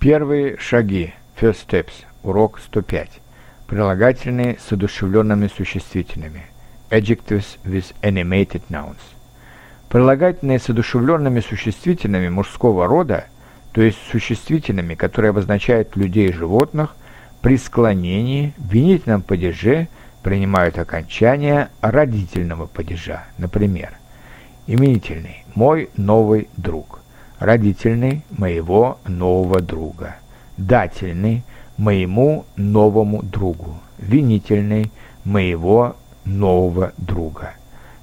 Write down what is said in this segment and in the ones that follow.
Первые шаги. First steps. Урок 105. Прилагательные с одушевленными существительными. Adjectives with animated nouns. Прилагательные с одушевленными существительными мужского рода, то есть существительными, которые обозначают людей и животных, при склонении, винительном падеже принимают окончание родительного падежа. Например, именительный «мой новый друг» родительный моего нового друга, дательный моему новому другу, винительный моего нового друга,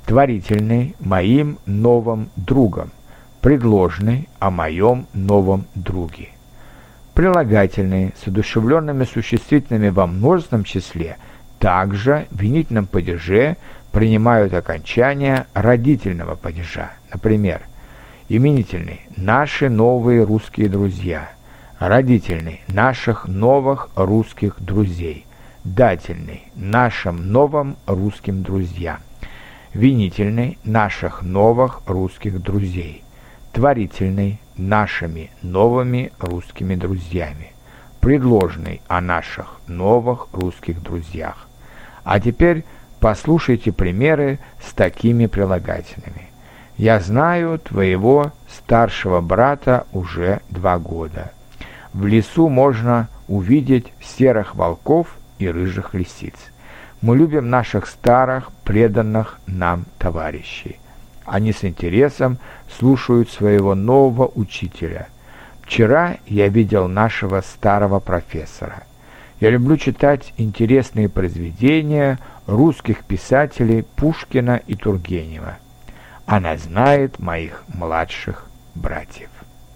творительный моим новым другом, предложный о моем новом друге. Прилагательные с одушевленными существительными во множественном числе также в винительном падеже принимают окончание родительного падежа. Например, Именительный – наши новые русские друзья. Родительный – наших новых русских друзей. Дательный – нашим новым русским друзьям. Винительный – наших новых русских друзей. Творительный – нашими новыми русскими друзьями. Предложный – о наших новых русских друзьях. А теперь послушайте примеры с такими прилагательными. Я знаю твоего старшего брата уже два года. В лесу можно увидеть серых волков и рыжих лисиц. Мы любим наших старых, преданных нам товарищей. Они с интересом слушают своего нового учителя. Вчера я видел нашего старого профессора. Я люблю читать интересные произведения русских писателей Пушкина и Тургенева. Она знает моих младших братьев.